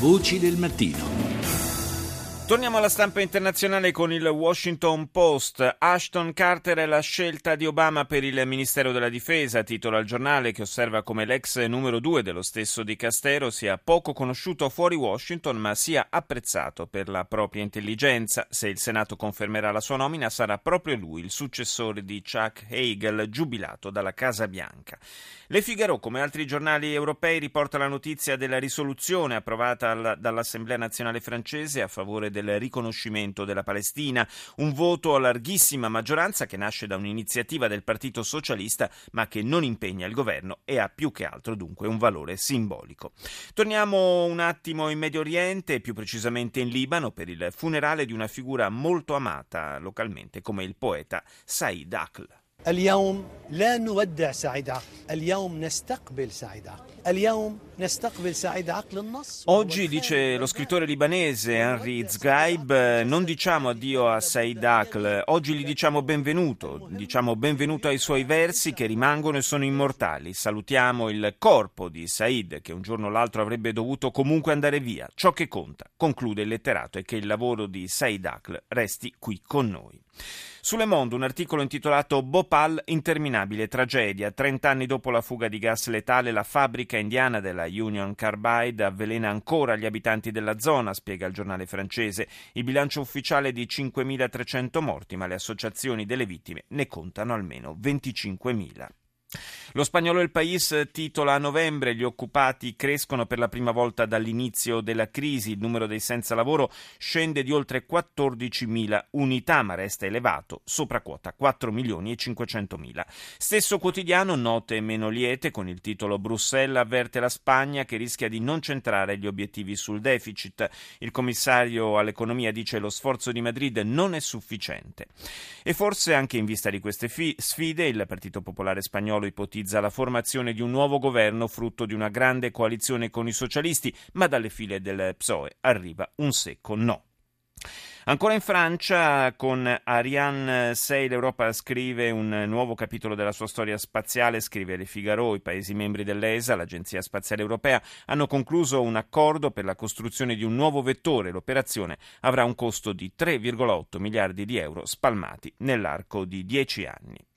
Voci del mattino. Torniamo alla stampa internazionale con il Washington Post. Ashton Carter è la scelta di Obama per il Ministero della Difesa, titola il giornale che osserva come l'ex numero due dello stesso Dicastero sia poco conosciuto fuori Washington ma sia apprezzato per la propria intelligenza. Se il Senato confermerà la sua nomina sarà proprio lui il successore di Chuck Hagel, giubilato dalla Casa Bianca. Le Figaro, come altri giornali europei, riporta la notizia della risoluzione approvata dall'Assemblea nazionale francese a favore del del riconoscimento della Palestina, un voto a larghissima maggioranza che nasce da un'iniziativa del Partito Socialista ma che non impegna il governo e ha più che altro dunque un valore simbolico. Torniamo un attimo in Medio Oriente, più precisamente in Libano, per il funerale di una figura molto amata localmente come il poeta Said Akl. اليوم لا نودع سعيد عقل اليوم نستقبل سعيد عقل Oggi, dice lo scrittore libanese Henry Zgaib, non diciamo addio a Said Akl, oggi gli diciamo benvenuto, diciamo benvenuto ai suoi versi che rimangono e sono immortali. Salutiamo il corpo di Said che un giorno o l'altro avrebbe dovuto comunque andare via. Ciò che conta, conclude il letterato, è che il lavoro di Said Akl resti qui con noi. Sulle Monde un articolo intitolato Bhopal, interminabile tragedia. Trent'anni dopo la fuga di gas letale, la fabbrica indiana della Union Carbide avvelena ancora gli abitanti della zona, spiega il giornale francese. Il bilancio ufficiale è di 5.300 morti, ma le associazioni delle vittime ne contano almeno 25.000. Lo spagnolo El País titola a novembre gli occupati crescono per la prima volta dall'inizio della crisi, il numero dei senza lavoro scende di oltre 14.000 unità ma resta elevato, sopra quota 4 milioni e 500 mila. Stesso quotidiano, note meno liete con il titolo Bruxelles avverte la Spagna che rischia di non centrare gli obiettivi sul deficit. Il commissario all'economia dice lo sforzo di Madrid non è sufficiente. E forse anche in vista di queste fi- sfide il Partito Popolare Spagnolo ipotizza ipotizza la formazione di un nuovo governo frutto di una grande coalizione con i socialisti, ma dalle file del PSOE arriva un secco no. Ancora in Francia, con Ariane 6, l'Europa scrive un nuovo capitolo della sua storia spaziale, scrive Le Figaro, i Paesi membri dell'ESA, l'Agenzia Spaziale Europea, hanno concluso un accordo per la costruzione di un nuovo vettore. L'operazione avrà un costo di 3,8 miliardi di euro spalmati nell'arco di 10 anni.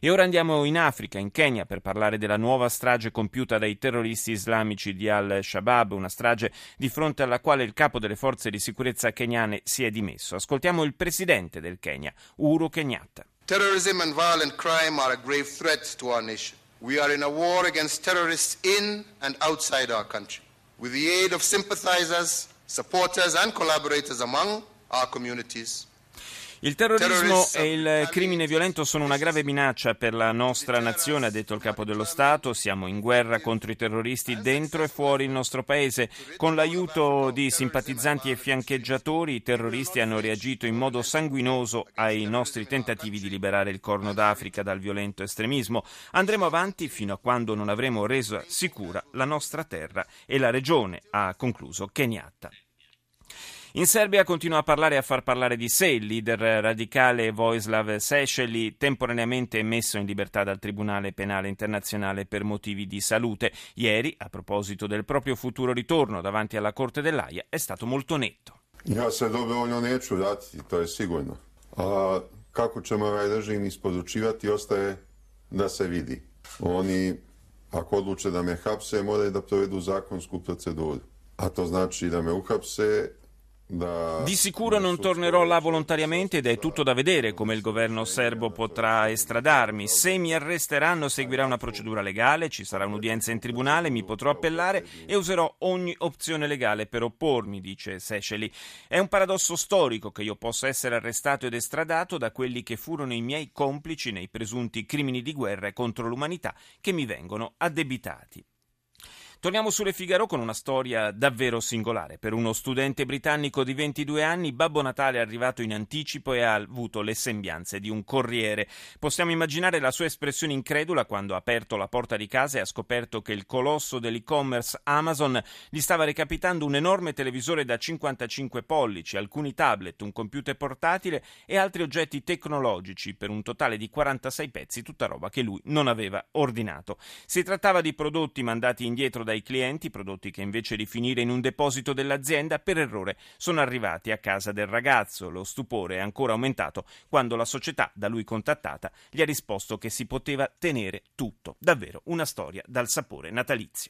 E ora andiamo in Africa, in Kenya, per parlare della nuova strage compiuta dai terroristi islamici di Al-Shabaab, una strage di fronte alla quale il capo delle forze di sicurezza keniane si è dimesso. Ascoltiamo il presidente del Kenya, Uhuru Kenyatta. Terrorism and violent crime are a grave threat to our nation. We are in a war against terrorists in and outside our country. With the aid of sympathizers, supporters and collaborators among our communities, il terrorismo e il crimine violento sono una grave minaccia per la nostra nazione, ha detto il capo dello Stato. Siamo in guerra contro i terroristi dentro e fuori il nostro paese. Con l'aiuto di simpatizzanti e fiancheggiatori, i terroristi hanno reagito in modo sanguinoso ai nostri tentativi di liberare il Corno d'Africa dal violento estremismo. Andremo avanti fino a quando non avremo reso sicura la nostra terra e la regione, ha concluso Kenyatta. In Serbia continua a parlare e a far parlare di sé il leader radicale Vojislav Sešeli, temporaneamente messo in libertà dal Tribunale Penale Internazionale per motivi di salute. Ieri, a proposito del proprio futuro ritorno davanti alla Corte dell'AIA, è stato molto netto. Ja se dobrovoljno neću vratiti, to je sigurno. A kako ćemo ovaj režim isporučivati, ostaje da se vidi. Oni, ako odluče da me hapse, moraju da provedu zakonsku proceduru. A to znači da me uhapse di sicuro non tornerò là volontariamente ed è tutto da vedere come il governo serbo potrà estradarmi. Se mi arresteranno seguirà una procedura legale, ci sarà un'udienza in tribunale, mi potrò appellare e userò ogni opzione legale per oppormi, dice Seceli. È un paradosso storico che io possa essere arrestato ed estradato da quelli che furono i miei complici nei presunti crimini di guerra contro l'umanità che mi vengono addebitati. Torniamo sulle Figaro con una storia davvero singolare. Per uno studente britannico di 22 anni, Babbo Natale è arrivato in anticipo e ha avuto le sembianze di un corriere. Possiamo immaginare la sua espressione incredula quando ha aperto la porta di casa e ha scoperto che il colosso dell'e-commerce Amazon gli stava recapitando un enorme televisore da 55 pollici, alcuni tablet, un computer portatile e altri oggetti tecnologici per un totale di 46 pezzi, tutta roba che lui non aveva ordinato. Si trattava di prodotti mandati indietro dai clienti, prodotti che invece di finire in un deposito dell'azienda per errore sono arrivati a casa del ragazzo. Lo stupore è ancora aumentato quando la società da lui contattata gli ha risposto che si poteva tenere tutto. Davvero una storia dal sapore natalizio.